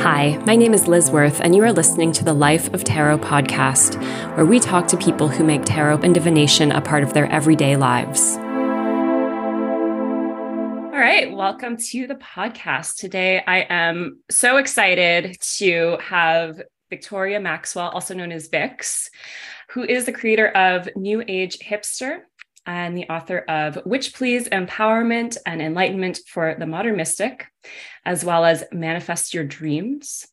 Hi, my name is Liz Worth, and you are listening to the Life of Tarot podcast, where we talk to people who make tarot and divination a part of their everyday lives. All right, welcome to the podcast. Today, I am so excited to have Victoria Maxwell, also known as Vix, who is the creator of New Age Hipster and the author of Witch Please Empowerment and Enlightenment for the Modern Mystic, as well as Manifest Your Dreams.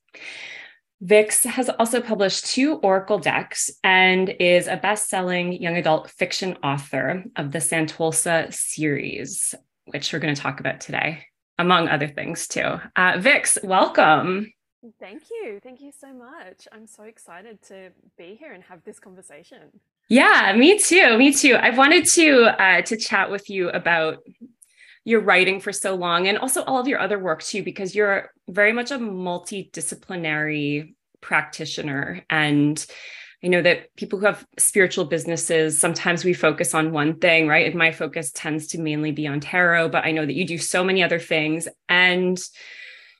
Vix has also published two Oracle decks and is a best selling young adult fiction author of the Santolsa series, which we're going to talk about today, among other things, too. Uh, Vix, welcome. Thank you. Thank you so much. I'm so excited to be here and have this conversation. Yeah, me too. Me too. I've wanted to uh, to chat with you about your writing for so long and also all of your other work too because you're very much a multidisciplinary practitioner and I know that people who have spiritual businesses, sometimes we focus on one thing, right? And my focus tends to mainly be on tarot, but I know that you do so many other things and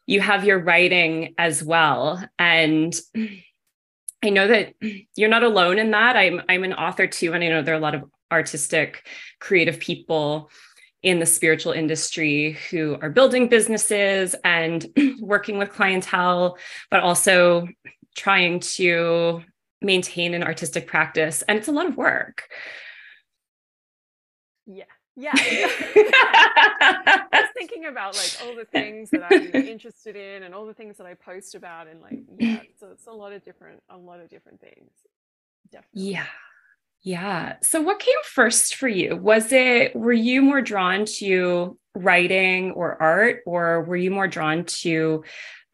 you have your writing as well. And I know that you're not alone in that. I'm I'm an author too, and I know there are a lot of artistic, creative people in the spiritual industry who are building businesses and working with clientele, but also trying to maintain an artistic practice. And it's a lot of work. Yeah. Yeah. Just thinking about like all the things that I'm interested in and all the things that I post about and like yeah, so it's a lot of different a lot of different things. Definitely. Yeah. Yeah. So what came first for you? Was it were you more drawn to writing or art or were you more drawn to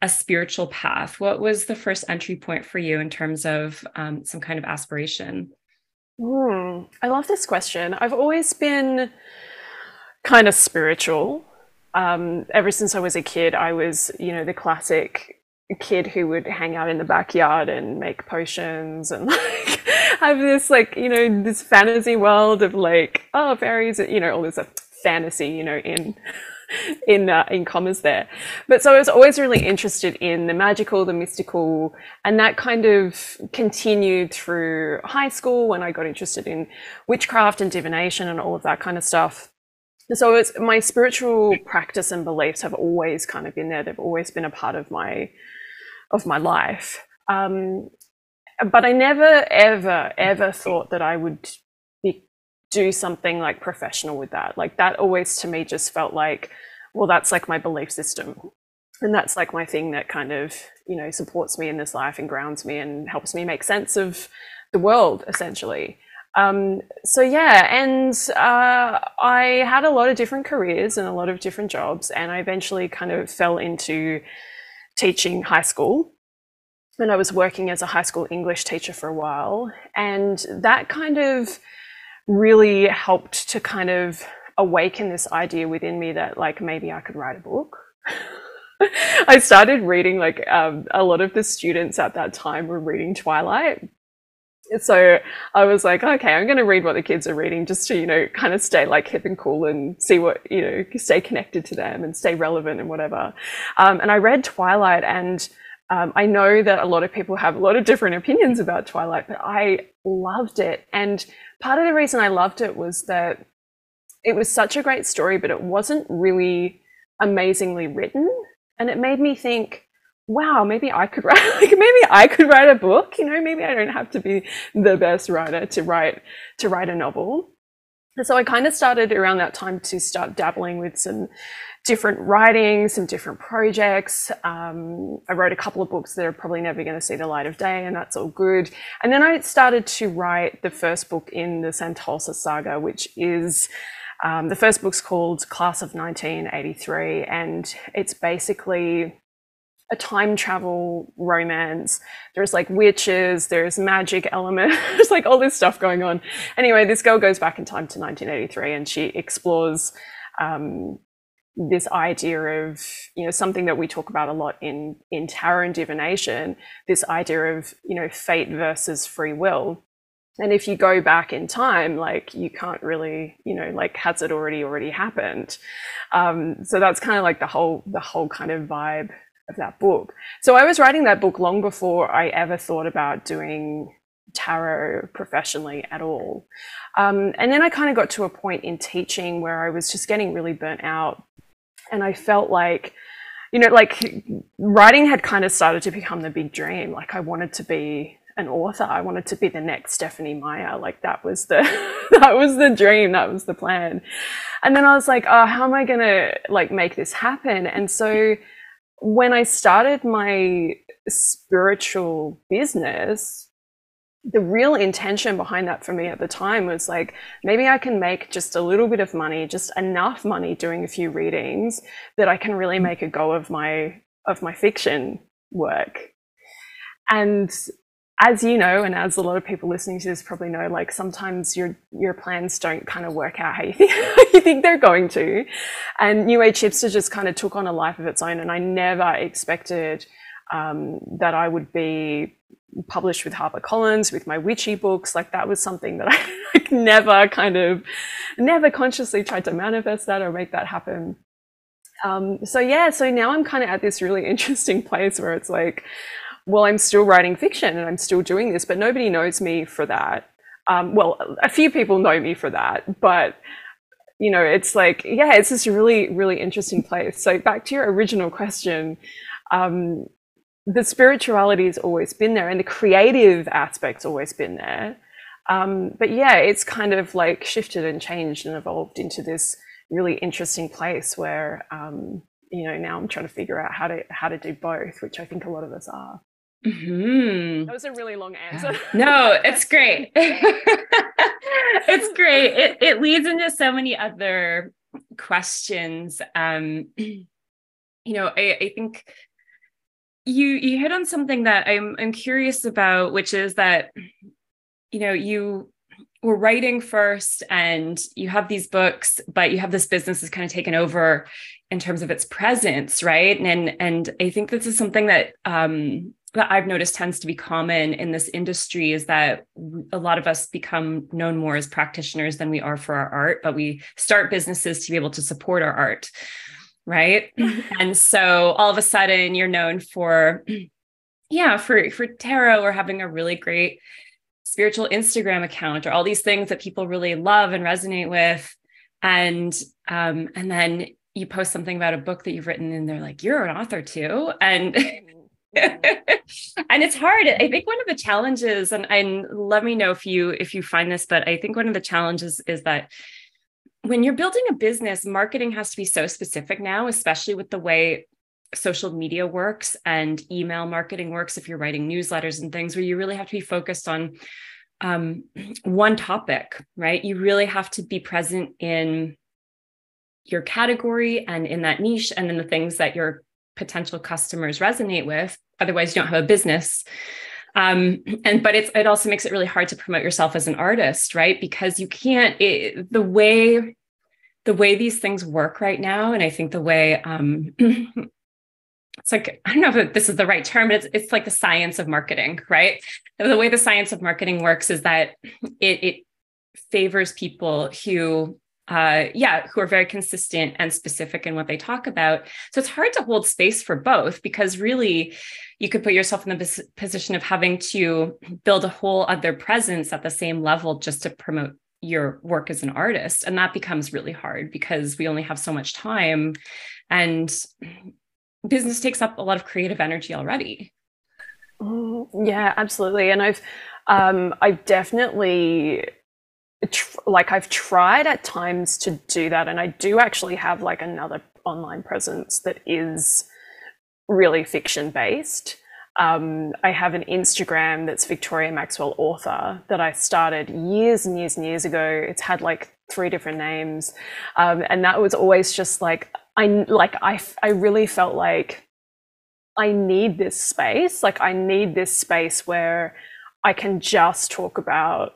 a spiritual path? What was the first entry point for you in terms of um, some kind of aspiration? Mm, I love this question. I've always been kind of spiritual. Um, ever since I was a kid, I was, you know, the classic kid who would hang out in the backyard and make potions and like have this like, you know, this fantasy world of like, oh, fairies, you know, all this fantasy, you know, in in uh, in commas there. But so I was always really interested in the magical, the mystical, and that kind of continued through high school when I got interested in witchcraft and divination and all of that kind of stuff. So it's my spiritual practice and beliefs have always kind of been there. They've always been a part of my of my life. Um, but I never, ever, ever thought that I would do something like professional with that. Like that always to me just felt like, well, that's like my belief system. And that's like my thing that kind of, you know, supports me in this life and grounds me and helps me make sense of the world, essentially. Um, so yeah, and uh, I had a lot of different careers and a lot of different jobs, and I eventually kind of fell into teaching high school. And I was working as a high school English teacher for a while, and that kind of really helped to kind of awaken this idea within me that like maybe I could write a book. I started reading like um, a lot of the students at that time were reading Twilight. So I was like, okay, I'm going to read what the kids are reading just to, you know, kind of stay like hip and cool and see what, you know, stay connected to them and stay relevant and whatever. Um, and I read Twilight and um, I know that a lot of people have a lot of different opinions about Twilight, but I loved it. And part of the reason I loved it was that it was such a great story, but it wasn't really amazingly written. And it made me think, wow, maybe I could write, like maybe I could write a book, you know, maybe I don't have to be the best writer to write, to write a novel. And so I kind of started around that time to start dabbling with some different writing, some different projects. Um, I wrote a couple of books that are probably never going to see the light of day, and that's all good. And then I started to write the first book in the Santolsa saga, which is um, the first book's called Class of 1983, and it's basically a time travel romance. There's like witches, there's magic element, there's like all this stuff going on. Anyway, this girl goes back in time to 1983 and she explores um, this idea of you know something that we talk about a lot in in tarot and divination this idea of you know fate versus free will. And if you go back in time like you can't really you know like has it already already happened? Um, so that's kind of like the whole the whole kind of vibe of that book. So i was writing that book long before i ever thought about doing tarot professionally at all. Um, and then i kind of got to a point in teaching where i was just getting really burnt out and i felt like you know like writing had kind of started to become the big dream like i wanted to be an author. I wanted to be the next Stephenie Meyer. Like that was the that was the dream. That was the plan. And then I was like, oh, how am I gonna like make this happen? And so when I started my spiritual business, the real intention behind that for me at the time was like maybe I can make just a little bit of money, just enough money doing a few readings that I can really mm-hmm. make a go of my of my fiction work. And as you know, and as a lot of people listening to this probably know, like sometimes your your plans don't kind of work out how you think you think they're going to. And New Age Hipster just kind of took on a life of its own, and I never expected um, that I would be published with HarperCollins with my witchy books. Like that was something that I like, never kind of never consciously tried to manifest that or make that happen. Um, so yeah, so now I'm kind of at this really interesting place where it's like well, I'm still writing fiction and I'm still doing this, but nobody knows me for that. Um, well, a few people know me for that, but you know, it's like, yeah, it's this really, really interesting place. So back to your original question, um, the spirituality has always been there and the creative aspect's always been there. Um, but yeah, it's kind of like shifted and changed and evolved into this really interesting place where, um, you know, now I'm trying to figure out how to how to do both, which I think a lot of us are. Mm-hmm. That was a really long answer. no, it's great. it's great. It, it leads into so many other questions. Um, you know, I, I think you you hit on something that I'm I'm curious about, which is that you know you were writing first and you have these books, but you have this business that's kind of taken over in terms of its presence, right? And and I think this is something that um, that I've noticed tends to be common in this industry is that a lot of us become known more as practitioners than we are for our art, but we start businesses to be able to support our art. Right. and so all of a sudden you're known for, yeah, for, for tarot or having a really great spiritual Instagram account or all these things that people really love and resonate with. And, um, and then you post something about a book that you've written and they're like, you're an author too. And and it's hard i think one of the challenges and, and let me know if you if you find this but i think one of the challenges is that when you're building a business marketing has to be so specific now especially with the way social media works and email marketing works if you're writing newsletters and things where you really have to be focused on um, one topic right? You really have to be present in your category and in that niche and in the things that your potential customers resonate with. Otherwise you don't have a business. Um, and but it's it also makes it really hard to promote yourself as an artist right? Because you can't it, the way the way these things work right now and i think the way um, it's like i don't know if this is the right term but it's, it's like the science of marketing right the way the science of marketing works is that it, it favors people who uh, yeah, who are very consistent and specific in what they talk about. So it's hard to hold space for both because really you could put yourself in the position of having to build a whole other presence at the same level just to promote your work as an artist. And that becomes really hard because we only have so much time and business takes up a lot of creative energy already. Mm, yeah, absolutely. And I've um, I've definitely like I've tried at times to do that, and I do actually have like another online presence that is really fiction based. Um, I have an Instagram that's Victoria Maxwell Author that I started years and years and years ago. It's had like three different names, um, and that was always just like I like I I really felt like I need this space. Like I need this space where I can just talk about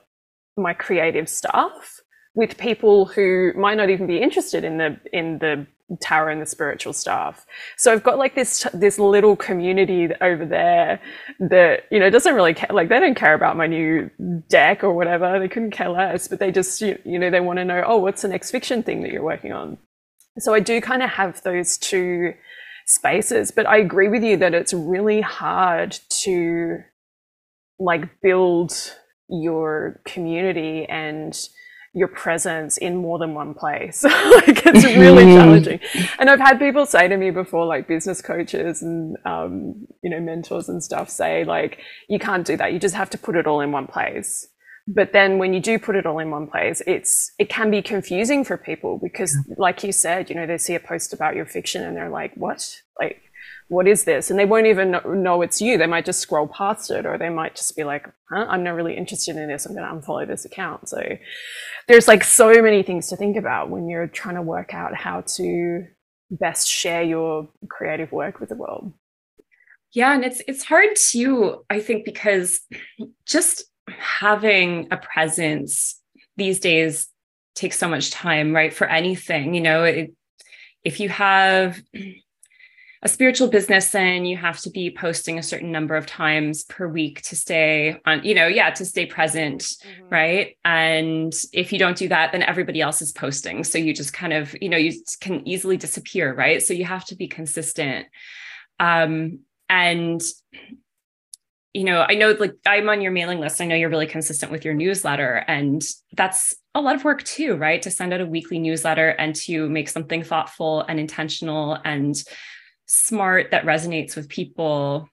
my creative stuff with people who might not even be interested in the in the tarot and the spiritual stuff. So I've got like this this little community over there that you know doesn't really care, like they don't care about my new deck or whatever. They couldn't care less, but they just you, you know they want to know oh what's the next fiction thing that you're working on. So I do kind of have those two spaces, but I agree with you that it's really hard to like build your community and your presence in more than one place. like it's really mm-hmm. challenging. And I've had people say to me before, like business coaches and um, you know mentors and stuff, say like you can't do that. You just have to put it all in one place. But then when you do put it all in one place, it's it can be confusing for people because, like you said, you know they see a post about your fiction and they're like, "What? Like what is this? And they won't even know it's you. They might just scroll past it, or they might just be like, huh, I'm not really interested in this. I'm going to unfollow this account. So there's like so many things to think about when you're trying to work out how to best share your creative work with the world. Yeah, and it's it's hard too, I think, because just having a presence these days takes so much time, right? For anything, you know, it, if you have a spiritual business then you have to be posting a certain number of times per week to stay on you know yeah to stay present mm-hmm. right? And if you don't do that then everybody else is posting. So you just kind of you know you can easily disappear right? So you have to be consistent. Um and you know i know like i'm on your mailing list. I know you're really consistent with your newsletter and that's a lot of work too right? To send out a weekly newsletter and to make something thoughtful and intentional and smart that resonates with people.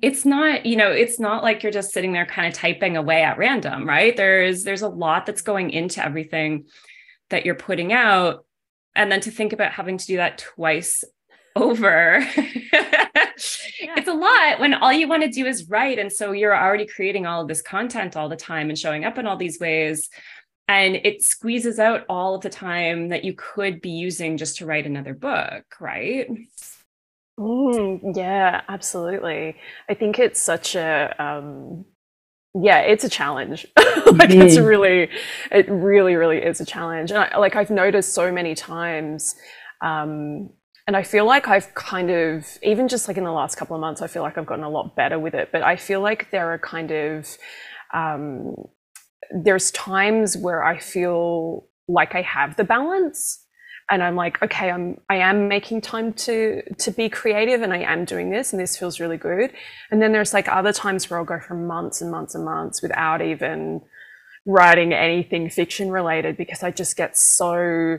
It's not you know it's not like you're just sitting there kind of typing away at random right? There's there's a lot that's going into everything that you're putting out. And then to think about having to do that twice over yeah. it's a lot when all you want to do is write. And so you're already creating all of this content all the time and showing up in all these ways. And it squeezes out all of the time that you could be using just to write another book right Mm, yeah, absolutely. I think it's such a um, yeah, it's a challenge. like it's mm-hmm. really, it really, really is a challenge. And I, like I've noticed so many times, um, and I feel like I've kind of even just like in the last couple of months, I feel like I've gotten a lot better with it. But I feel like there are kind of um, there's times where I feel like I have the balance and I'm like, okay, I'm I am making time to to be creative and I am doing this and this feels really good. And then there's like other times where I'll go for months and months and months without even writing anything fiction related because I just get so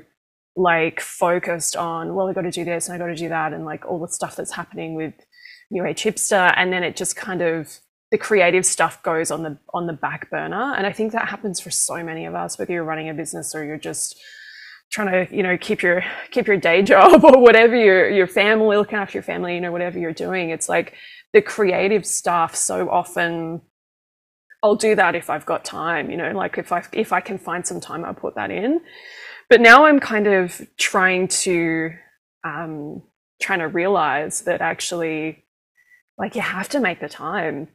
like focused on, well, I got to do this and I got to do that and like all the stuff that's happening with New Age hipster. And then it just kind of the creative stuff goes on the on the back burner. And I think that happens for so many of us, whether you're running a business or you're just trying to you know keep your keep your day job or whatever your your family looking after your family you know whatever you're doing. It's like the creative stuff so often I'll do that if I've got time you know like if I if I can find some time I'll put that in. But now I'm kind of trying to um trying to realize that actually like you have to make the time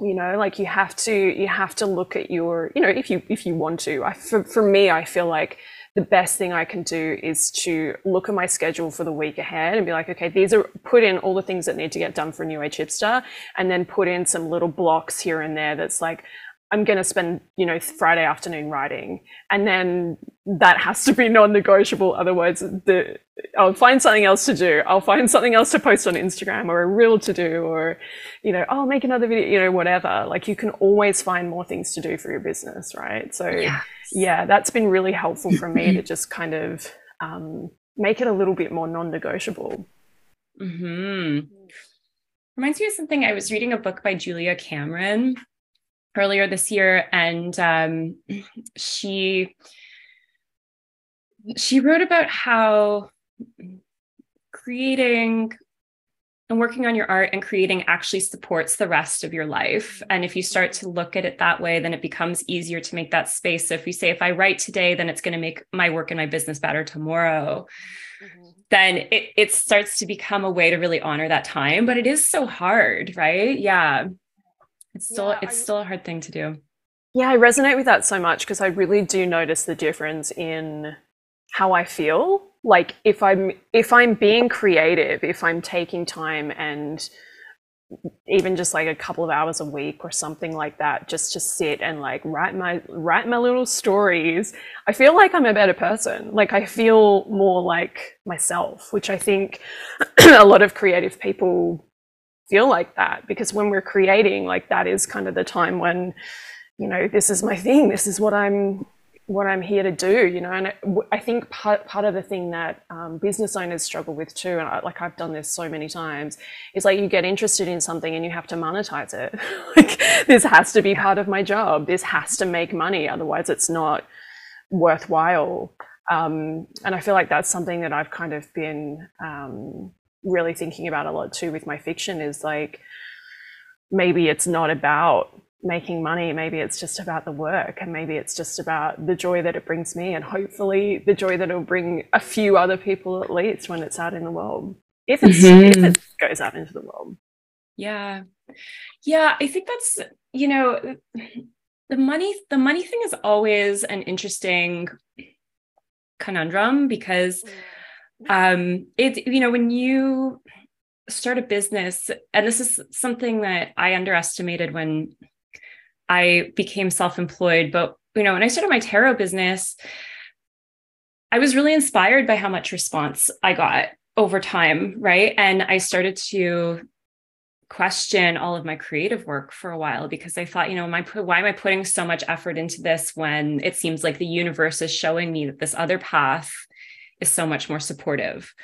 you know like you have to you have to look at your you know if you if you want to. I, for, for me i feel like the best thing I can do is to look at my schedule for the week ahead and be like, okay, these are put in all the things that need to get done for a New Age Hipster, and then put in some little blocks here and there that's like, I'm going to spend, you know, Friday afternoon writing. And then that has to be non-negotiable. Otherwise, the, I'll find something else to do. I'll find something else to post on Instagram or a reel to do, or, you know, I'll make another video, you know, whatever. Like you can always find more things to do for your business, right? So yeah yeah, that's been really helpful for me to just kind of um, make it a little bit more non-negotiable. Hmm. Reminds me of something. I was reading a book by Julia Cameron earlier this year, and um, she she wrote about how creating and working on your art and creating actually supports the rest of your life. And if you start to look at it that way, then it becomes easier to make that space. So if you say, if I write today, then it's going to make my work and my business better tomorrow. Mm-hmm. Then it, it starts to become a way to really honor that time. But it is so hard, right? Yeah. It's still yeah, it's I, still a hard thing to do. Yeah, I resonate with that so much because I really do notice the difference in how I feel. Like if I'm if I'm being creative, if I'm taking time and even just like a couple of hours a week or something like that just to sit and like write my write my little stories i feel like i'm a better person. Like i feel more like myself which i think a lot of creative people feel like that because when we're creating like that is kind of the time when you know this is my thing this is what i'm what i'm here to do you know and i think part, part of the thing that um, business owners struggle with too and I, like i've done this so many times is like you get interested in something and you have to monetize it. Like this has to be part of my job. This has to make money otherwise it's not worthwhile. Um, and i feel like that's something that i've kind of been um, really thinking about a lot too with my fiction is like maybe it's not about making money. Maybe it's just about the work and maybe it's just about the joy that it brings me and hopefully the joy that it'll bring a few other people at least when it's out in the world. If, it's, mm-hmm. if it goes out into the world. Yeah. Yeah. I think that's, you know, the money, the money thing is always an interesting conundrum because um it you know when you start a business and this is something that i underestimated when I became self-employed. But you know, when I started my tarot business, I was really inspired by how much response I got over time, right? And I started to question all of my creative work for a while because I thought, you know, my why am I putting so much effort into this when it seems like the universe is showing me that this other path is so much more supportive,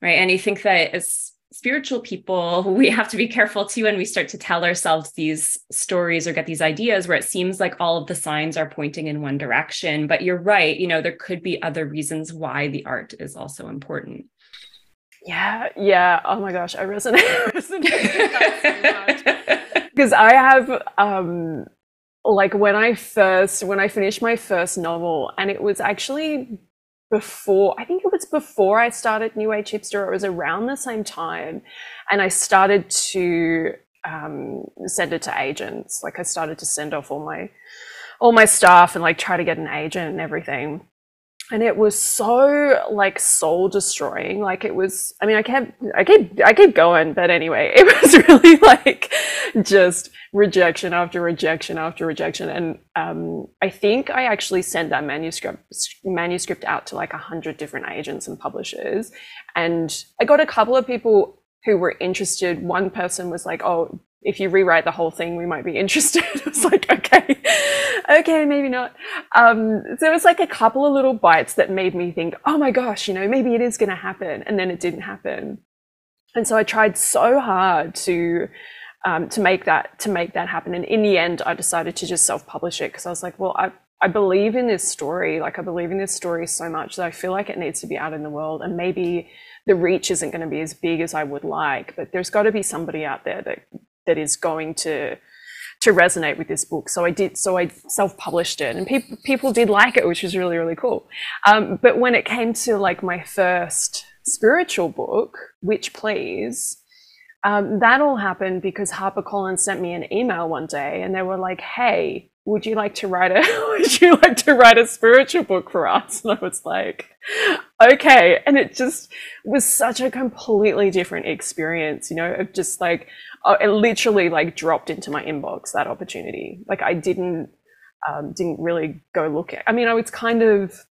right? And I think that as spiritual people, we have to be careful too when we start to tell ourselves these stories or get these ideas where it seems like all of the signs are pointing in one direction. But you're right, you know, there could be other reasons why the art is also important. Yeah, yeah. Oh my gosh, I resonate, because so I have um like when I first when I finished my first novel and it was actually before I think before I started New Age Hipster. It was around the same time, and I started to um, send it to agents. Like I started to send off all my all my stuff and like try to get an agent and everything and it was so like soul destroying like it was i mean i kept i keep i keep going but anyway it was really like just rejection after rejection after rejection. And um, i think i actually sent that manuscript manuscript out to like a hundred different agents and publishers. And i got a couple of people who were interested. One person was like oh if you rewrite the whole thing, we might be interested. I was like, okay, okay, maybe not. Um, so there was like a couple of little bites that made me think, oh my gosh, you know, maybe it is going to happen. And then it didn't happen. And so I tried so hard to, um, to make that, to make that happen. And in the end, I decided to just self-publish it because I was like, well, I, I believe in this story. Like I believe in this story so much that I feel like it needs to be out in the world. And maybe the reach isn't going to be as big as I would like, but there's got to be somebody out there that that is going to to resonate with this book. So I did. So I self-published it, and people people did like it, which was really really cool. Um, but when it came to like my first spiritual book, Witch Please, um, that all happened because HarperCollins sent me an email one day, and they were like, "Hey, would you like to write a Would you like to write a spiritual book for us?" And I was like, "Okay." And it just was such a completely different experience, you know, of just like it literally like dropped into my inbox that opportunity. Like I didn't um, didn't really go look at. I mean, I was kind of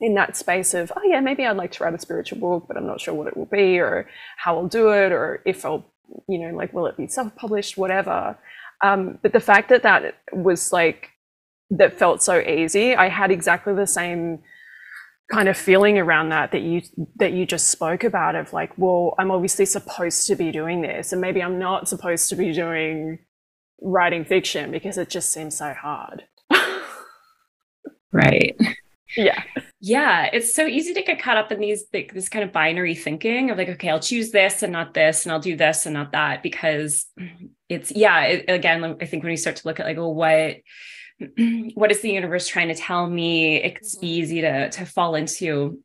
in that space of oh yeah, maybe I'd like to write a spiritual book, but I'm not sure what it will be or how I'll do it or if I'll you know like will it be self published, whatever. Um, but the fact that that was like that felt so easy, I had exactly the same kind of feeling around that that you that you just spoke about of like well i'm obviously supposed to be doing this and maybe i'm not supposed to be doing writing fiction because it just seems so hard. Right. Yeah. Yeah it's so easy to get caught up in these like, this kind of binary thinking of like okay i'll choose this and not this and i'll do this and not that because it's yeah it, again i think when we start to look at like well what what is the universe trying to tell me? It's mm-hmm. easy to to fall into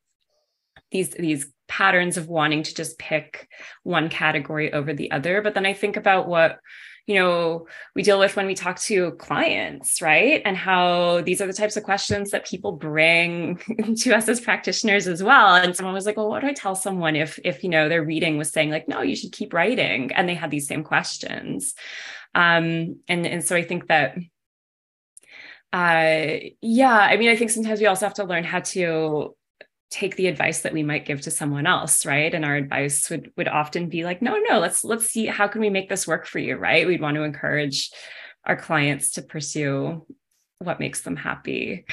these these patterns of wanting to just pick one category over the other. But then i think about what you know we deal with when we talk to clients right? And how these are the types of questions that people bring to us as practitioners as well. And someone was like well what do i tell someone if if you know their reading was saying like no you should keep writing and they had these same questions. Um and and so i think that uh yeah i mean i think sometimes we also have to learn how to take the advice that we might give to someone else right? And our advice would would often be like no no let's let's see how can we make this work for you right? We'd want to encourage our clients to pursue what makes them happy.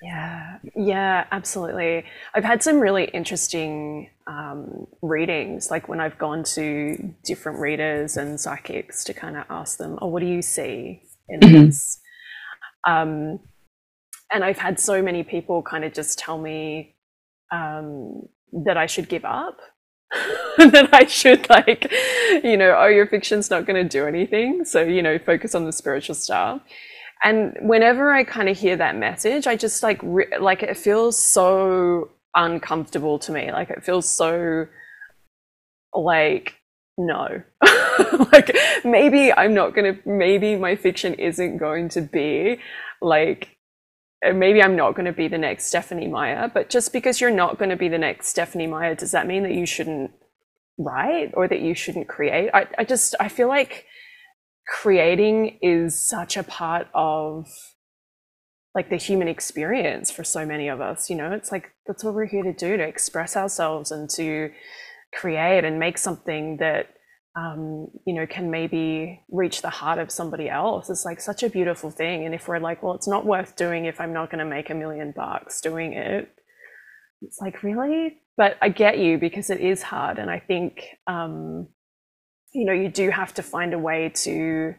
Yeah. Yeah absolutely. I've had some really interesting um, readings like when i've gone to different readers and psychics to kind of ask them oh what do you see in mm-hmm. this um, and i've had so many people kind of just tell me um, that I should give up. that I should like, you know, oh, your fiction's not going to do anything. So, you know, focus on the spiritual stuff. And whenever I kind of hear that message, I just like, re- like it feels so uncomfortable to me. Like it feels so like, no. like maybe I'm not going to, maybe my fiction isn't going to be like uh, maybe I'm not going to be the next Stephenie Meyer, but just because you're not going to be the next Stephenie Meyer, does that mean that you shouldn't write or that you shouldn't create? I, I just, I feel like creating is such a part of like the human experience for so many of us, you know, it's like, that's what we're here to do, to express ourselves and to create and make something that um, you know, can maybe reach the heart of somebody else. It's like such a beautiful thing. And if we're like, well, it's not worth doing if I'm not going to make a million bucks doing it, it's like, really? But I get you because it is hard. And I think, um, you know, you do have to find a way to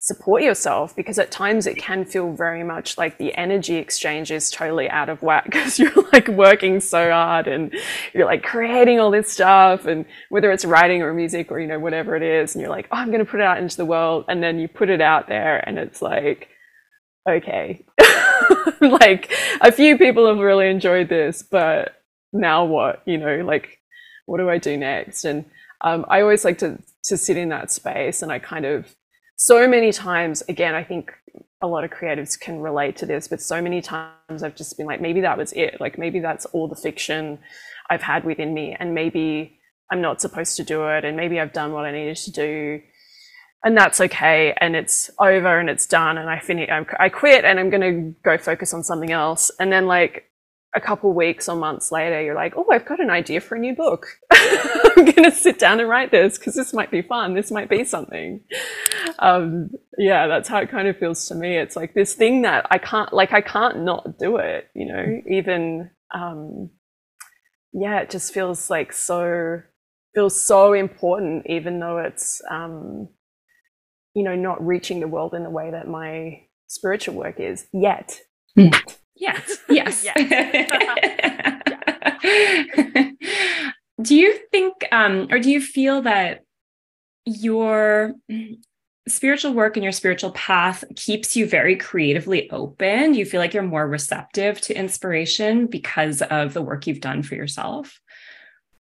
support yourself because at times it can feel very much like the energy exchange is totally out of whack because you're like working so hard and you're like creating all this stuff and whether it's writing or music or you know whatever it is and you're like oh i'm going to put it out into the world and then you put it out there and it's like okay. Like a few people have really enjoyed this but now what? You know like what do i do next? And um, i always like to to sit in that space and i kind of so many times, again, I think a lot of creatives can relate to this, but so many times I've just been like, maybe that was it. Like, maybe that's all the fiction I've had within me. And maybe I'm not supposed to do it. And maybe I've done what I needed to do. And that's okay. And it's over and it's done. And I finish, I quit and I'm going to go focus on something else. And then, like, a couple weeks or months later, you're like, oh, I've got an idea for a new book. I'm going to sit down and write this because this might be fun. This might be something. Um, yeah, that's how it kind of feels to me. It's like this thing that I can't, like, I can't not do it, you know, even, um, yeah, it just feels like so, feels so important, even though it's, um, you know, not reaching the world in the way that my spiritual work is yet. Mm. Yes. Yes. yes. do you think, um, or do you feel that your spiritual work and your spiritual path keeps you very creatively open? Do you feel like you're more receptive to inspiration because of the work you've done for yourself?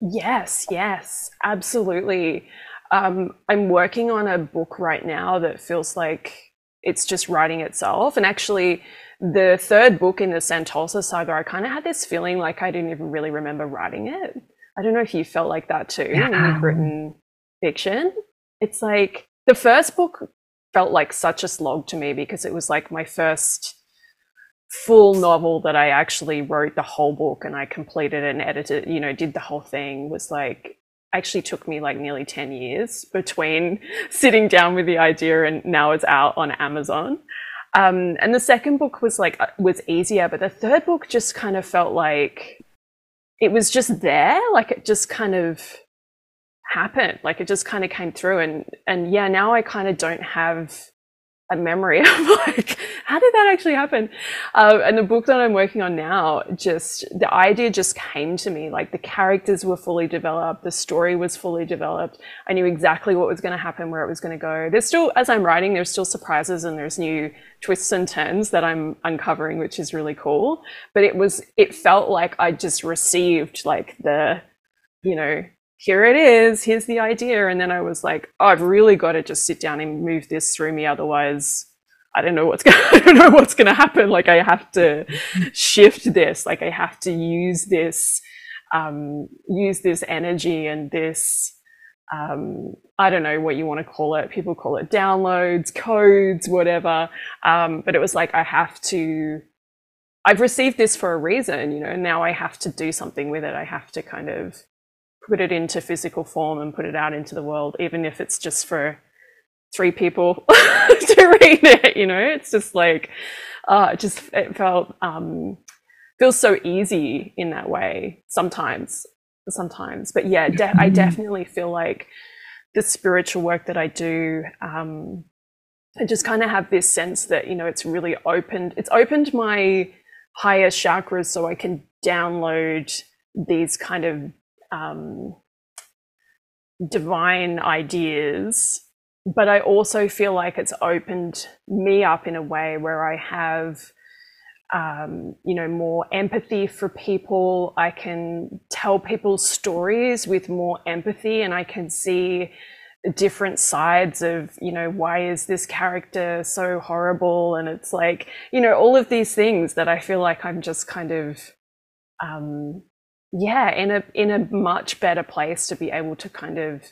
Yes, yes, absolutely. Um, I'm working on a book right now that feels like it's just writing itself. And actually, the third book in the Santolsa saga, I kind of had this feeling like I didn't even really remember writing it. I don't know if you felt like that too yeah. when you've written fiction. It's like the first book felt like such a slog to me because it was like my first full novel that I actually wrote the whole book and I completed and edited, you know, did the whole thing was like actually took me like nearly 10 years between sitting down with the idea and now it's out on Amazon. Um, and the second book was like uh, was easier, but the third book just kind of felt like it was just there, like it just kind of happened, like it just kind of came through. And and yeah, now I kind of don't have a memory of like how did that actually happen? Uh, and the book that i'm working on now just the idea just came to me like the characters were fully developed the story was fully developed. I knew exactly what was going to happen where it was going to go. There's still as i'm writing there's still surprises and there's new twists and turns that i'm uncovering which is really cool. But it was it felt like i just received like the you know here it is, here's the idea. And then I was like, oh, I've really got to just sit down and move this through me. Otherwise, I don't know what's going I don't know what's going to happen. Like I have to shift this. Like I have to use this, um, use this energy and this, um, I don't know what you want to call it. People call it downloads, codes, whatever. Um, but it was like, I have to, I've received this for a reason, you know, now I have to do something with it. I have to kind of put it into physical form and put it out into the world, even if it's just for three people to read it, you know, it's just like, uh, it just, it felt, um, feels so easy in that way sometimes, sometimes. But yeah, de- I mm-hmm. definitely feel like the spiritual work that I do, um, I just kind of have this sense that, you know, it's really opened, it's opened my higher chakras so I can download these kind of um, divine ideas. But I also feel like it's opened me up in a way where I have um, you know, more empathy for people. I can tell people's stories with more empathy and I can see different sides of, you know, why is this character so horrible? And it's like, you know, all of these things that I feel like I'm just kind of, um, yeah, in a, in a much better place to be able to kind of,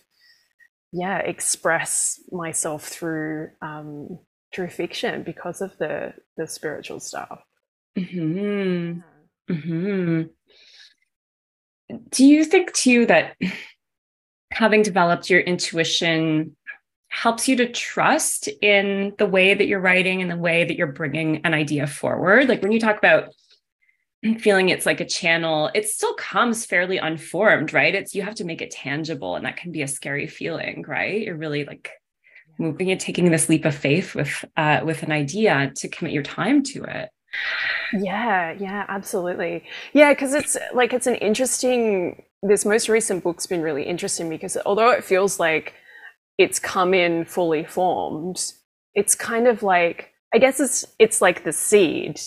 yeah, express myself through, um, through fiction because of the, the spiritual stuff. Hmm. Hmm. Do you think too that having developed your intuition helps you to trust in the way that you're writing and the way that you're bringing an idea forward? Like when you talk about feeling it's like a channel, it still comes fairly unformed, right? It's you have to make it tangible, and that can be a scary feeling, right? You're really like moving and taking this leap of faith with uh, with an idea to commit your time to it. Yeah, yeah, absolutely. Yeah, because it's like it's an interesting. This most recent book's been really interesting because although it feels like it's come in fully formed, it's kind of like I guess it's it's like the seed,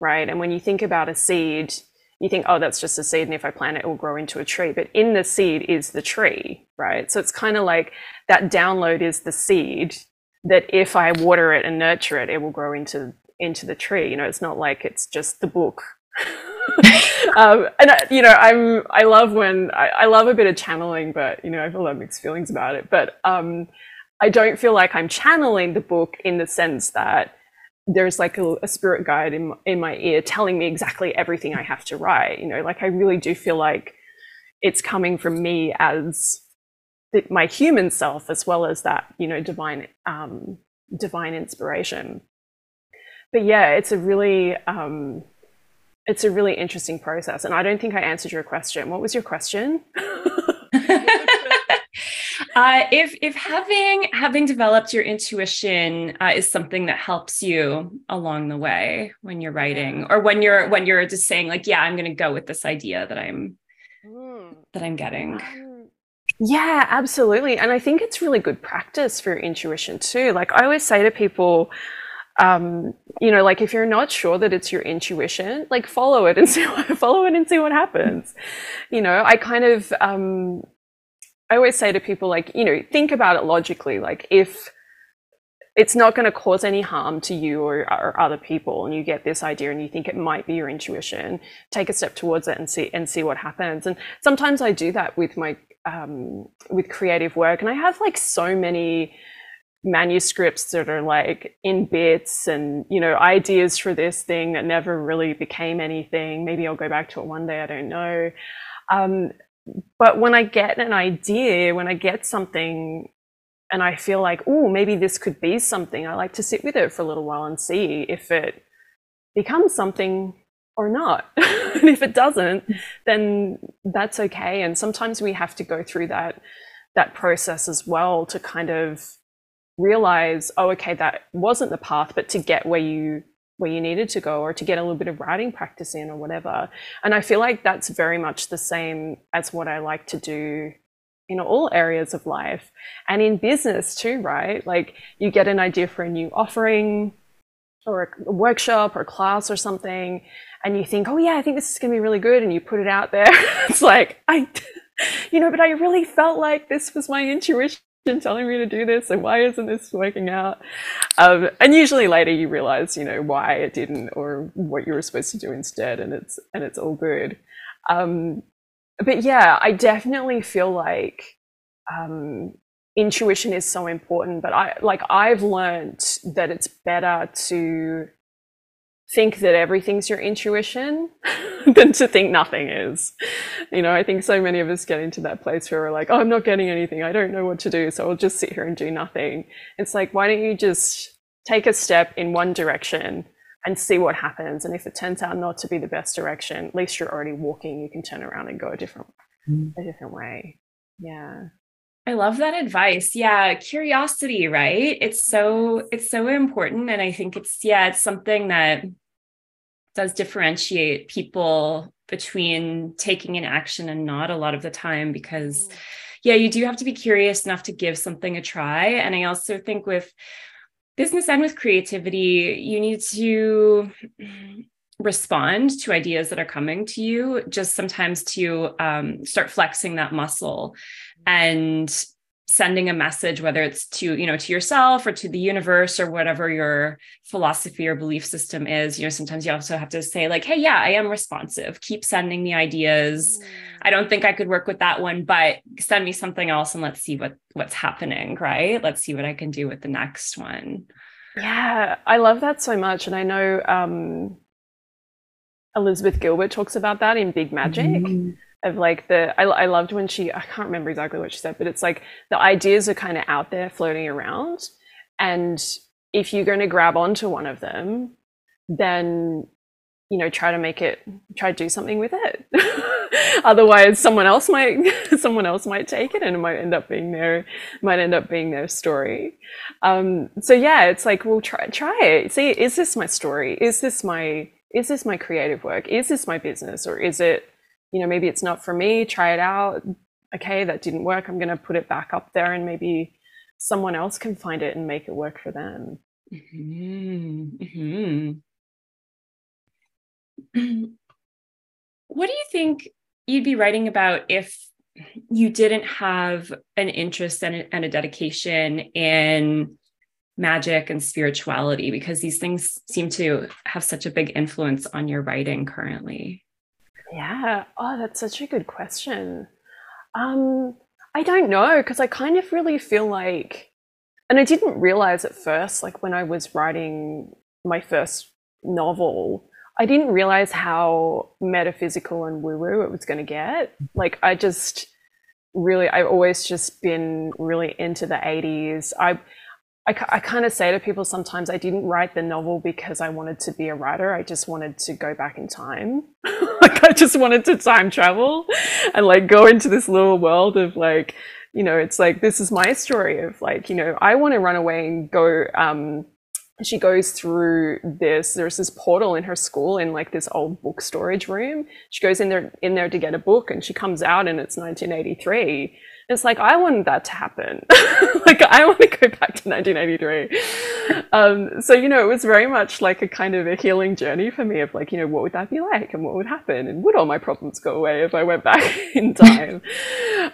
right? And when you think about a seed, you think, oh, that's just a seed, and if I plant it, it will grow into a tree. But in the seed is the tree, right? So it's kind of like that download is the seed that if I water it and nurture it, it will grow into into the tree. You know, it's not like it's just the book. um, and I, you know, I'm I love when I, I, love a bit of channeling, but you know, I have feel like mixed feelings about it. But um, I don't feel like I'm channeling the book in the sense that there's like a, a spirit guide in in my ear telling me exactly everything I have to write. You know, like I really do feel like it's coming from me as the, my human self as well as that you know divine um, divine inspiration but yeah, it's a really um, it's a really interesting process. And I don't think I answered your question. What was your question? Uh, if if having having developed your intuition uh, is something that helps you along the way when you're writing, or when you're when you're just saying like, yeah, I'm going to go with this idea that I'm mm. that I'm getting. Um, yeah, absolutely, and I think it's really good practice for your intuition too. Like I always say to people, um, you know, like if you're not sure that it's your intuition, like follow it and see what, follow it and see what happens. You know, I kind of, um, I always say to people, like, you know, think about it logically. Like, if it's not going to cause any harm to you or, or, other people, and you get this idea and you think it might be your intuition, take a step towards it and see and see what happens. And sometimes I do that with my um, with creative work, and I have like so many manuscripts that are like in bits and you know ideas for this thing that never really became anything maybe i'll go back to it one day i don't know um, but when i get an idea when i get something and i feel like oh maybe this could be something i like to sit with it for a little while and see if it becomes something or not. And if it doesn't then that's okay. And sometimes we have to go through that that process as well to kind of realize, oh, okay, that wasn't the path, but to get where you where you needed to go or to get a little bit of writing practice in or whatever. And I feel like that's very much the same as what I like to do in all areas of life and in business too, right? Like you get an idea for a new offering or a workshop or a class or something and you think, oh yeah, I think this is going to be really good. And you put it out there. it's like, I, you know, but I really felt like this was my intuition telling me to do this. and why isn't this working out? Um, and usually later you realize, you know, why it didn't or what you were supposed to do instead, and it's and it's all good. Um, but yeah, I definitely feel like um, intuition is so important. But I like I've learned that it's better to think that everything's your intuition than to think nothing is. You know, I think so many of us get into that place where we're like, oh, I'm not getting anything. I don't know what to do. So I'll just sit here and do nothing. It's like, why don't you just take a step in one direction and see what happens? And if it turns out not to be the best direction, at least you're already walking. You can turn around and go a different, mm. a different way. Yeah. I love that advice. Yeah, curiosity, right? It's so it's so important and I think it's yeah, it's something that does differentiate people between taking an action and not a lot of the time because mm. yeah, you do have to be curious enough to give something a try and I also think with business and with creativity, you need to respond to ideas that are coming to you just sometimes to um, start flexing that muscle and sending a message whether it's to you know to yourself or to the universe or whatever your philosophy or belief system is. You know sometimes you also have to say like hey yeah i am responsive. Keep sending me ideas. Mm. i don't think i could work with that one but send me something else and let's see what what's happening right? Let's see what i can do with the next one. Yeah i love that so much. And i know um elizabeth gilbert talks about that in big magic mm-hmm. of like the I, I loved when she i can't remember exactly what she said but it's like the ideas are kind of out there floating around and if you're going to grab onto one of them then you know try to make it try to do something with it. Otherwise someone else might someone else might take it and it might end up being their might end up being their story. Um, so yeah it's like well try try it. See is this my story? Is this my is this my creative work is this my business or is it you know, maybe it's not for me, try it out. Okay, that didn't work. I'm going to put it back up there and maybe someone else can find it and make it work for them. Mm-hmm. Mm-hmm. what do you think you'd be writing about if you didn't have an interest and a, and a dedication in magic and spirituality? Because these things seem to have such a big influence on your writing currently. Yeah. Oh, that's such a good question. Um, I don't know because I kind of really feel like, and I didn't realize at first, like when I was writing my first novel, I didn't realize how metaphysical and woo woo it was going to get. Like, I just really, I've always just been really into the 80s. I, I, I kind of say to people sometimes I didn't write the novel because I wanted to be a writer. I just wanted to go back in time. like I just wanted to time travel and like go into this little world of like, you know, it's like this is my story of like, you know, I want to run away and go um she goes through this there's this portal in her school in like this old book storage room she goes in there in there to get a book and she comes out and it's 1983 it's like I wanted that to happen. like I want to go back to 1983. Um, so you know, it was very much like a kind of a healing journey for me of like, you know, what would that be like, and what would happen, and would all my problems go away if I went back in time?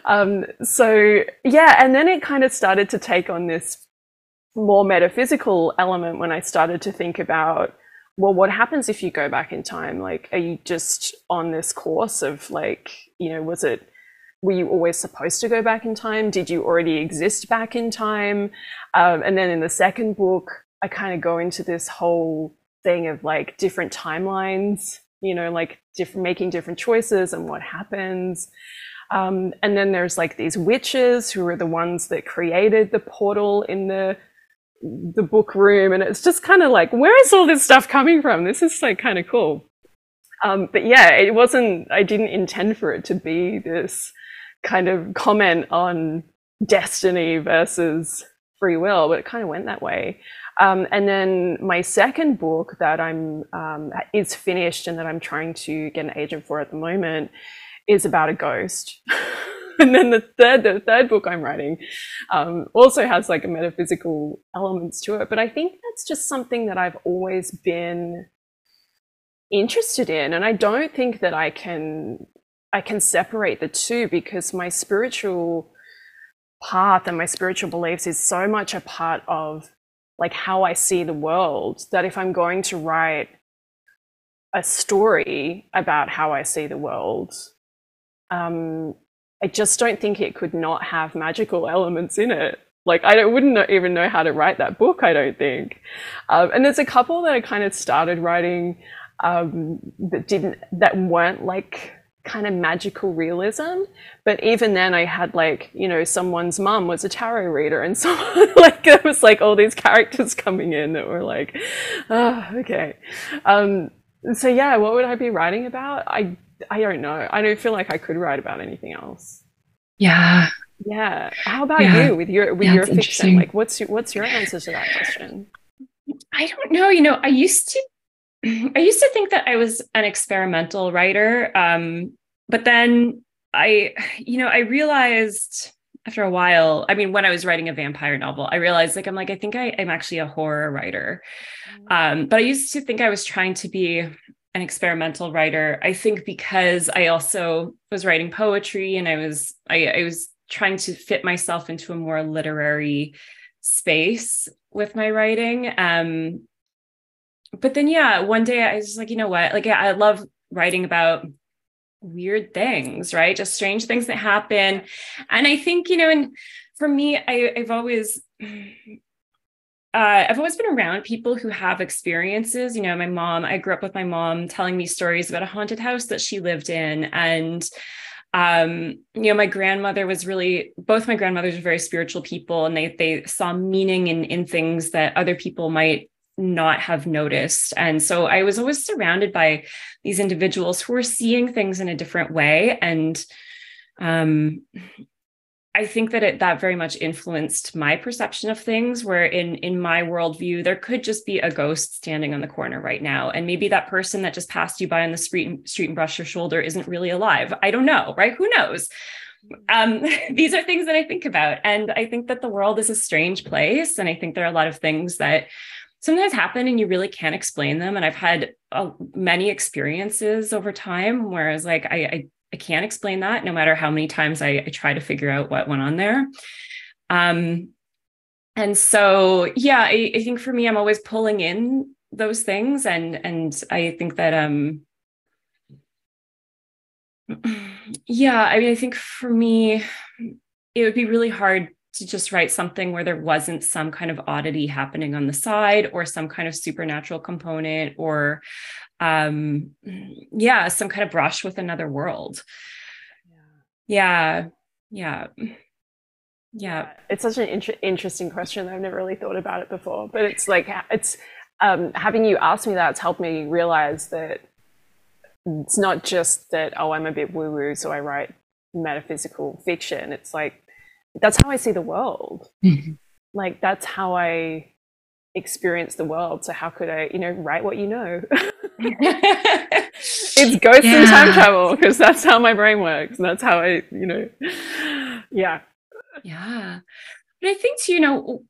um, so yeah, and then it kind of started to take on this more metaphysical element when I started to think about well, what happens if you go back in time? Like, are you just on this course of like, you know, was it were you always supposed to go back in time? Did you already exist back in time? Um, and then in the second book, I kind of go into this whole thing of like different timelines, you know, like different making different choices and what happens. Um, and then there's like these witches who are the ones that created the portal in the the book room, and it's just kind of like, where is all this stuff coming from? This is like kind of cool. Um, but yeah, it wasn't. I didn't intend for it to be this kind of comment on destiny versus free will, but it kind of went that way. Um, and then my second book that I'm um, is finished and that I'm trying to get an agent for at the moment is about a ghost. and then the third the third book I'm writing um, also has like a metaphysical elements to it. But I think that's just something that I've always been interested in, and I don't think that I can I can separate the two because my spiritual path and my spiritual beliefs is so much a part of like how I see the world that if I'm going to write a story about how I see the world, um, I just don't think it could not have magical elements in it. Like I wouldn't even know how to write that book. I don't think. Um, and there's a couple that I kind of started writing um, that didn't that weren't like kind of magical realism. But even then, I had like, you know, someone's mum was a tarot reader, and someone like it was like all these characters coming in that were like, oh, okay. Um, so yeah, what would I be writing about? I I don't know. I don't feel like I could write about anything else. Yeah. Yeah. How about yeah. you with your with yeah, your fiction? Like, what's your, what's your answer to that question? I don't know. You know, I used to I used to think that I was an experimental writer. Um, but then I, you know, I realized after a while, I mean, when I was writing a vampire novel, I realized like, I'm like, I think I am actually a horror writer. Mm. Um, but I used to think I was trying to be an experimental writer. I think because I also was writing poetry and I was, I, I was trying to fit myself into a more literary space with my writing. Um, but then yeah one day i was like you know what like yeah, i love writing about weird things right just strange things that happen and i think you know and for me I, i've always uh, I've always been around people who have experiences. You know, my mom, I grew up with my mom telling me stories about a haunted house that she lived in. And, um, you know, my grandmother was really, both my grandmothers were very spiritual people and they, they saw meaning in, in things that other people might not have noticed. And so I was always surrounded by these individuals who were seeing things in a different way. And um, I think that it that very much influenced my perception of things. Where in in my worldview, there could just be a ghost standing on the corner right now, and maybe that person that just passed you by on the street street and brushed your shoulder isn't really alive. I don't know, right? Who knows? Um, these are things that I think about, and I think that the world is a strange place, and I think there are a lot of things that sometimes happen and you really can't explain them. And I've had uh, many experiences over time where I was like, I, I, I can't explain that no matter how many times I, I try to figure out what went on there. Um, and so, yeah, I, I think for me, I'm always pulling in those things. And, and I think that, um, yeah, I mean, I think for me, it would be really hard to just write something where there wasn't some kind of oddity happening on the side or some kind of supernatural component or um yeah some kind of brush with another world. Yeah. Yeah. Yeah, yeah. it's such an inter- interesting question i've never really thought about it before but it's like it's um having you ask me that it's helped me realize that it's not just that oh i'm a bit woo woo so i write metaphysical fiction. It's like that's how I see the world. Mm-hmm. Like that's how I experience the world. So how could I, you know, write what you know? it's ghosts yeah. and time travel because that's how my brain works. And that's how I, you know, yeah. Yeah. But I think, you know,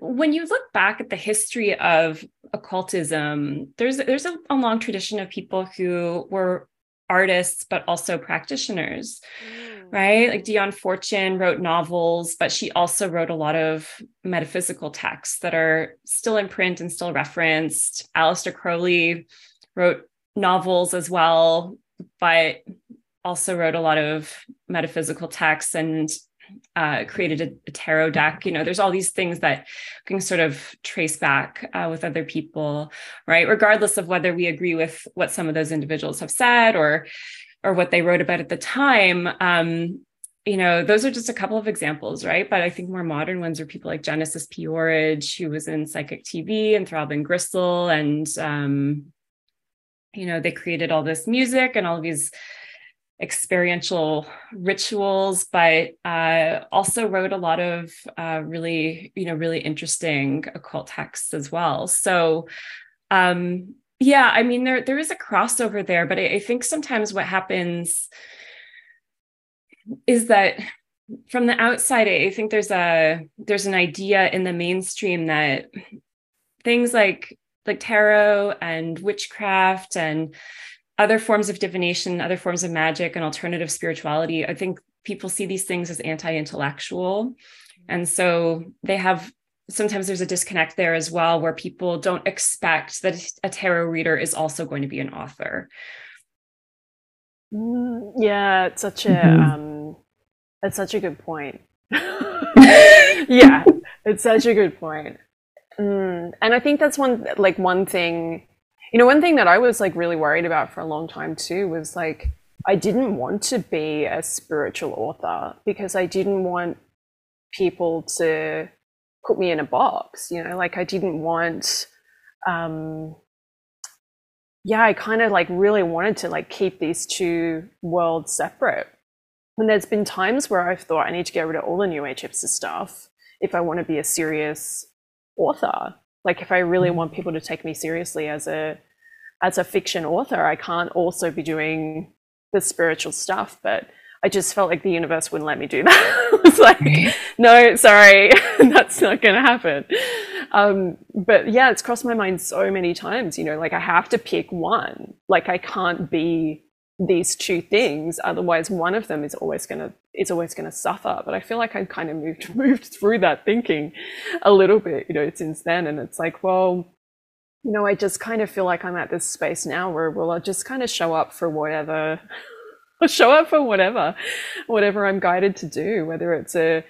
when you look back at the history of occultism, there's there's a, a long tradition of people who were artists but also practitioners. Mm right? Like Dion Fortune wrote novels, but she also wrote a lot of metaphysical texts that are still in print and still referenced. Aleister Crowley wrote novels as well, but also wrote a lot of metaphysical texts and uh, created a, a, tarot deck. You know, there's all these things that can sort of trace back uh, with other people, right? Regardless of whether we agree with what some of those individuals have said or or what they wrote about at the time um, you know those are just a couple of examples right but i think more modern ones are people like genesis p-orridge who was in psychic tv and throbbing gristle and um, you know they created all this music and all these experiential rituals but uh, also wrote a lot of uh, really you know really interesting occult texts as well. So um yeah i mean there there is a crossover there but I, I, think sometimes what happens is that from the outside i think there's a there's an idea in the mainstream that things like like tarot and witchcraft and other forms of divination, other forms of magic and alternative spirituality, I think people see these things as anti-intellectual. And so they have sometimes there's a disconnect there as well where people don't expect that a tarot reader is also going to be an author. Mm, yeah, it's such a mm-hmm. um it's such a good point. yeah, it's such a good point. Mm, and I think that's one like one thing you know, one thing that I was like really worried about for a long time too was like I didn't want to be a spiritual author because I didn't want people to put me in a box, you know, like I didn't want um yeah, I kind of like really wanted to like keep these two worlds separate. And there's been times where I've thought I need to get rid of all the new age hipster stuff if I want to be a serious author. Like if I really mm. want people to take me seriously as a as a fiction author, I can't also be doing the spiritual stuff. But I just felt like the universe wouldn't let me do that. I was like, no, sorry, that's not going to happen. Um, but yeah, it's crossed my mind so many times. You know, like I have to pick one. Like I can't be these two things otherwise one of them is always going to is always going to suffer. But i feel like i've kind of moved moved through that thinking a little bit you know since then. And it's like well you know i just kind of feel like i'm at this space now where well i'll just kind of show up for whatever show up for whatever whatever i'm guided to do whether it's a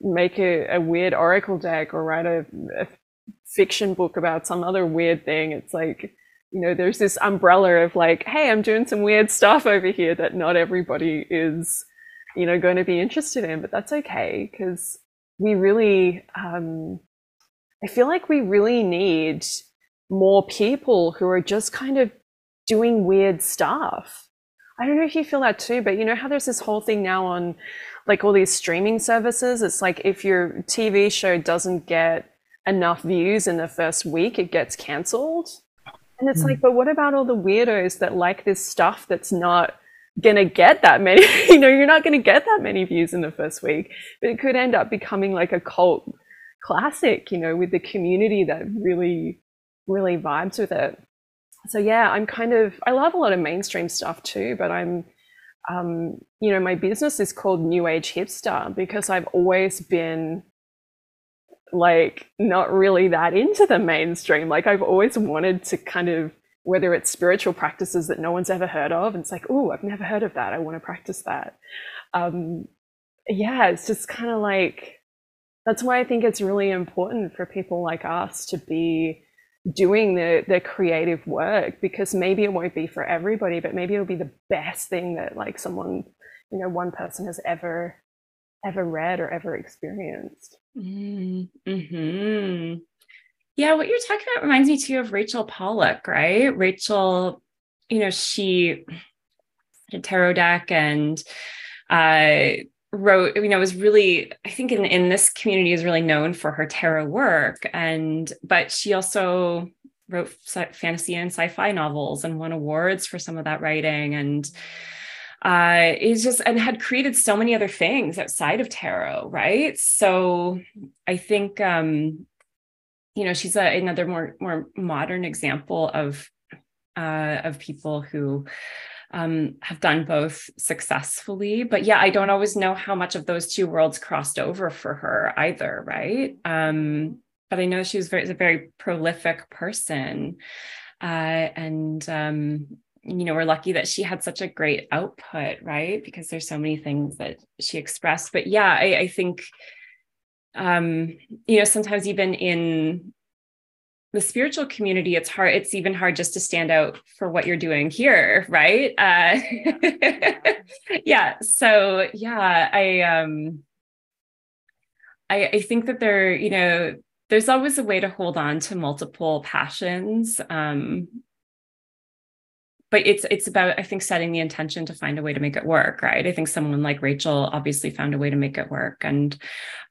make a, a weird oracle deck or write a, a fiction book about some other weird thing. It's like you know, there's this umbrella of like, hey, I'm doing some weird stuff over here that not everybody is, you know, going to be interested in, but that's okay because we really, um, I feel like we really need more people who are just kind of doing weird stuff. I don't know if you feel that too, but you know how there's this whole thing now on like all these streaming services? It's like if your TV show doesn't get enough views in the first week, it gets cancelled. And it's mm. like, but what about all the weirdos that like this stuff that's not gonna get that many? you know, you're not gonna get that many views in the first week, but it could end up becoming like a cult classic, you know, with the community that really, really vibes with it. So yeah, I'm kind of I love a lot of mainstream stuff too, but I'm um, you know, my business is called New Age Hipster because I've always been like not really that into the mainstream. Like I've always wanted to kind of whether it's spiritual practices that no one's ever heard of, and it's like, oh, I've never heard of that. I want to practice that. Um, yeah, it's just kind of like that's why I think it's really important for people like us to be doing the the creative work because maybe it won't be for everybody, but maybe it'll be the best thing that like someone, you know, one person has ever ever read or ever experienced. Mm-hmm. Yeah, what you're talking about reminds me too of Rachel Pollack, right? Rachel, you know, she had a tarot deck and uh, wrote, you know, was really, I think in, in this community is really known for her tarot work. And, but she also wrote fantasy and sci-fi novels and won awards for some of that writing. And, uh, is just and had created so many other things outside of tarot, right? So I think um, you know she's a, another more more modern example of uh, of people who um, have done both successfully. But yeah, I don't always know how much of those two worlds crossed over for her either, right? Um, but I know she was very, a very prolific person. Uh, and um, you know we're lucky that she had such a great output right? Because there's so many things that she expressed. But yeah i, I think um you know sometimes even in the spiritual community it's hard it's even hard just to stand out for what you're doing here right? Uh yeah so yeah i um I, I think that there you know there's always a way to hold on to multiple passions um but it's it's about i think setting the intention to find a way to make it work right? I think someone like rachel obviously found a way to make it work. And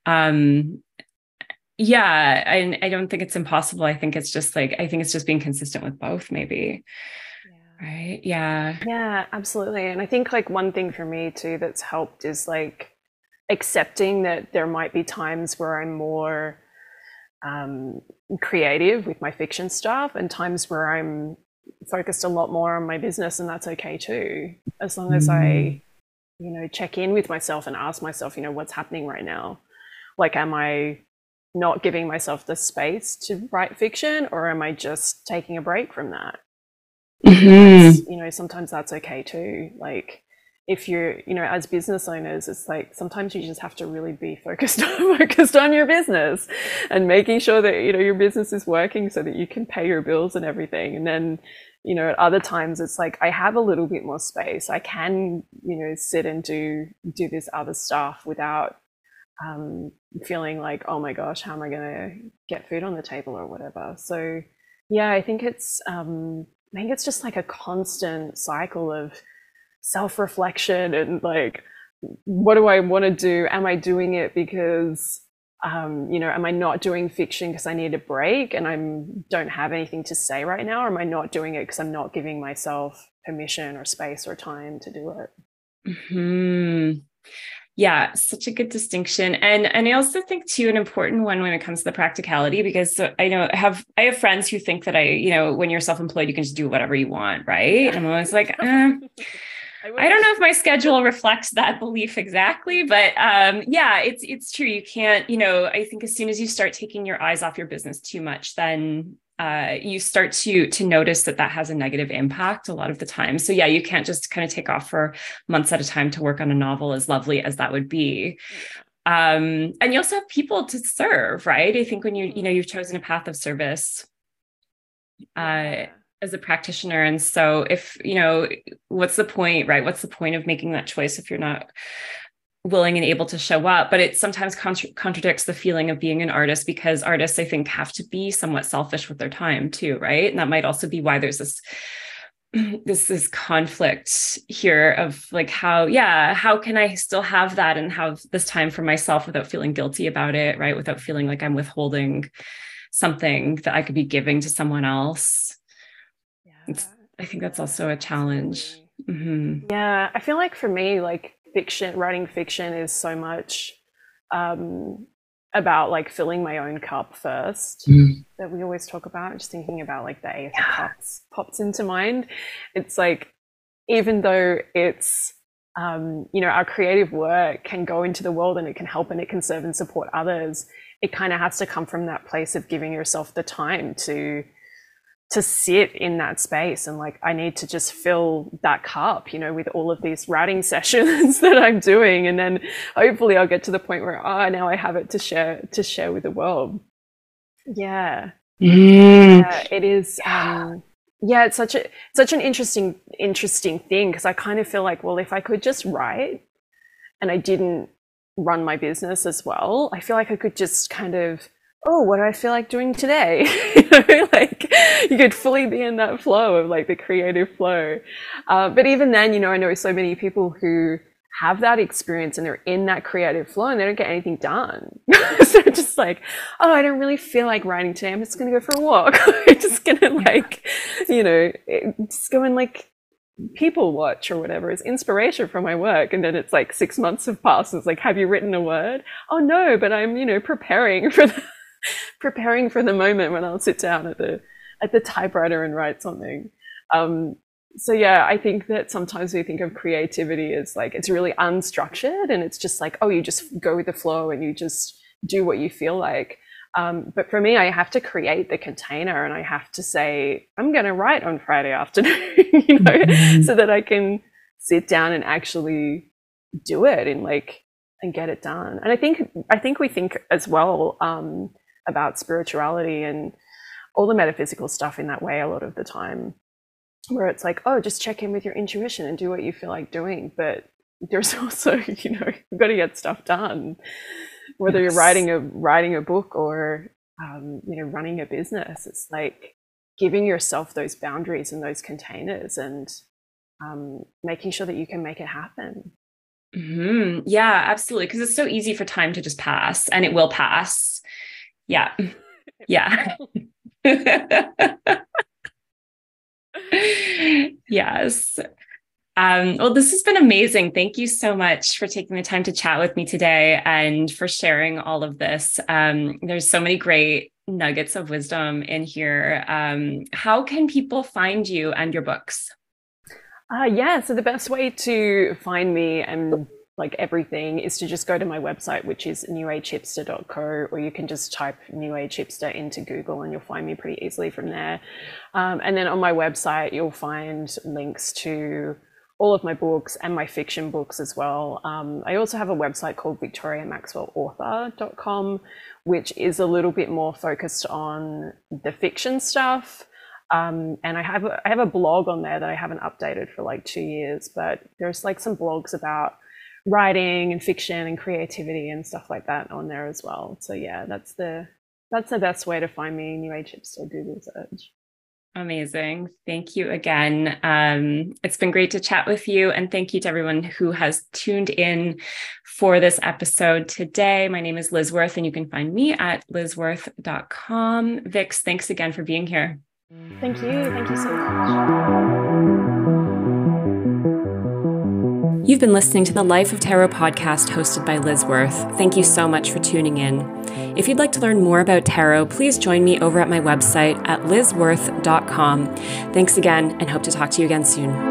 um yeah I, I don't think it's impossible. I think it's just like i think it's just being consistent with both maybe. Yeah. right? Yeah. Yeah absolutely. And i think like one thing for me too that's helped is like accepting that there might be times where i'm more um, creative with my fiction stuff and times where i'm focused a lot more on my business, and that's okay too, as long as I, mm. you know, check in with myself and ask myself, you know, what's happening right now. Like, am I not giving myself the space to write fiction, or am I just taking a break from that? Mm-hmm. You know, sometimes that's okay too. Like, if you're, you know, as business owners, it's like sometimes you just have to really be focused on, focused on your business and making sure that, you know, your business is working so that you can pay your bills and everything. And then, you know, at other times it's like I have a little bit more space. I can, you know, sit and do do this other stuff without um, feeling like, oh my gosh, how am I going to get food on the table or whatever. So, yeah, I think it's um, I think it's just like a constant cycle of self reflection and like, what do I want to do? Am I doing it because, um, you know, am I not doing fiction because I need a break and I don't have anything to say right now? Or am I not doing it because I'm not giving myself permission or space or time to do it? Hmm. Yeah, such a good distinction. And and I also think too an important one when it comes to the practicality because I know I have I have friends who think that I, you know, when you're self-employed you can just do whatever you want, right? And I'm always like, eh. I, don't know if my schedule reflects that belief exactly, but um, yeah, it's it's true. You can't, you know, I think as soon as you start taking your eyes off your business too much, then uh, you start to to notice that that has a negative impact a lot of the time. So yeah, you can't just kind of take off for months at a time to work on a novel, as lovely as that would be. Um, and you also have people to serve, right? I think when you you know you've chosen a path of service. Uh, as a practitioner. And so if you know what's the point right? What's the point of making that choice if you're not willing and able to show up? But it sometimes contra- contradicts the feeling of being an artist because artists i think have to be somewhat selfish with their time too right? And that might also be why there's this this this conflict here of like how yeah how can i still have that and have this time for myself without feeling guilty about it right? Without feeling like i'm withholding something that i could be giving to someone else it's, I think that's also a challenge. Mm-hmm. Yeah, I feel like for me, like fiction, writing fiction is so much um, about like filling my own cup first mm. that we always talk about. Just thinking about like the eighth yeah. cups pops into mind. It's like even though it's um, you know our creative work can go into the world and it can help and it can serve and support others. It kind of has to come from that place of giving yourself the time to to sit in that space and like I need to just fill that cup, you know, with all of these writing sessions that I'm doing, and then hopefully I'll get to the point where oh now I have it to share to share with the world. Yeah, mm. yeah it is. Um, yeah, it's such a such an interesting interesting thing because I kind of feel like well if I could just write and I didn't run my business as well, I feel like I could just kind of oh, what do I feel like doing today? you know, like you could fully be in that flow of like the creative flow. Uh, but even then, you know, I know so many people who have that experience and they're in that creative flow and they don't get anything done. so just like, oh, I don't really feel like writing today. I'm just going to go for a walk. I'm just going to like, you know, just go and like people watch or whatever is inspiration for my work. And then it's like six months have passed. It's like, have you written a word? Oh no, but I'm, you know, preparing for the preparing for the moment when I'll sit down at the at the typewriter and write something. Um, so yeah, I think that sometimes we think of creativity as like it's really unstructured and it's just like oh you just go with the flow and you just do what you feel like. Um, but for me, I have to create the container and I have to say I'm going to write on Friday afternoon, you know, mm-hmm. so that I can sit down and actually do it and like and get it done. And I think I think we think as well. Um, about spirituality and all the metaphysical stuff in that way a lot of the time where it's like oh just check in with your intuition and do what you feel like doing but there's also you know you've got to get stuff done whether yes. you're writing a writing a book or um, you know running a business it's like giving yourself those boundaries and those containers and um, making sure that you can make it happen mm-hmm. yeah absolutely because it's so easy for time to just pass and it will pass yeah. Yeah. yes. Um, well, this has been amazing. Thank you so much for taking the time to chat with me today and for sharing all of this. Um, there's so many great nuggets of wisdom in here. Um, how can people find you and your books? Uh, yeah, so the best way to find me and like everything is to just go to my website, which is newagehipster.co, or you can just type New Age Hipster into Google and you'll find me pretty easily from there. Um, and then on my website, you'll find links to all of my books and my fiction books as well. Um, I also have a website called victoriamaxwellauthor.com, which is a little bit more focused on the fiction stuff. Um, and I have a, I have a blog on there that I haven't updated for like two years, but there's like some blogs about writing and fiction and creativity and stuff like that on there as well. So yeah, that's the that's the best way to find me. New Age Hipster Google search. Amazing. Thank you again. Um, it's been great to chat with you. And thank you to everyone who has tuned in for this episode today. My name is Liz Worth, and you can find me at lizworth.com. Vix, thanks again for being here. Thank you. Thank you so much. You've been listening to the Life of Tarot podcast hosted by Liz Worth. Thank you so much for tuning in. If you'd like to learn more about tarot, please join me over at my website at lizworth.com. Thanks again and hope to talk to you again soon.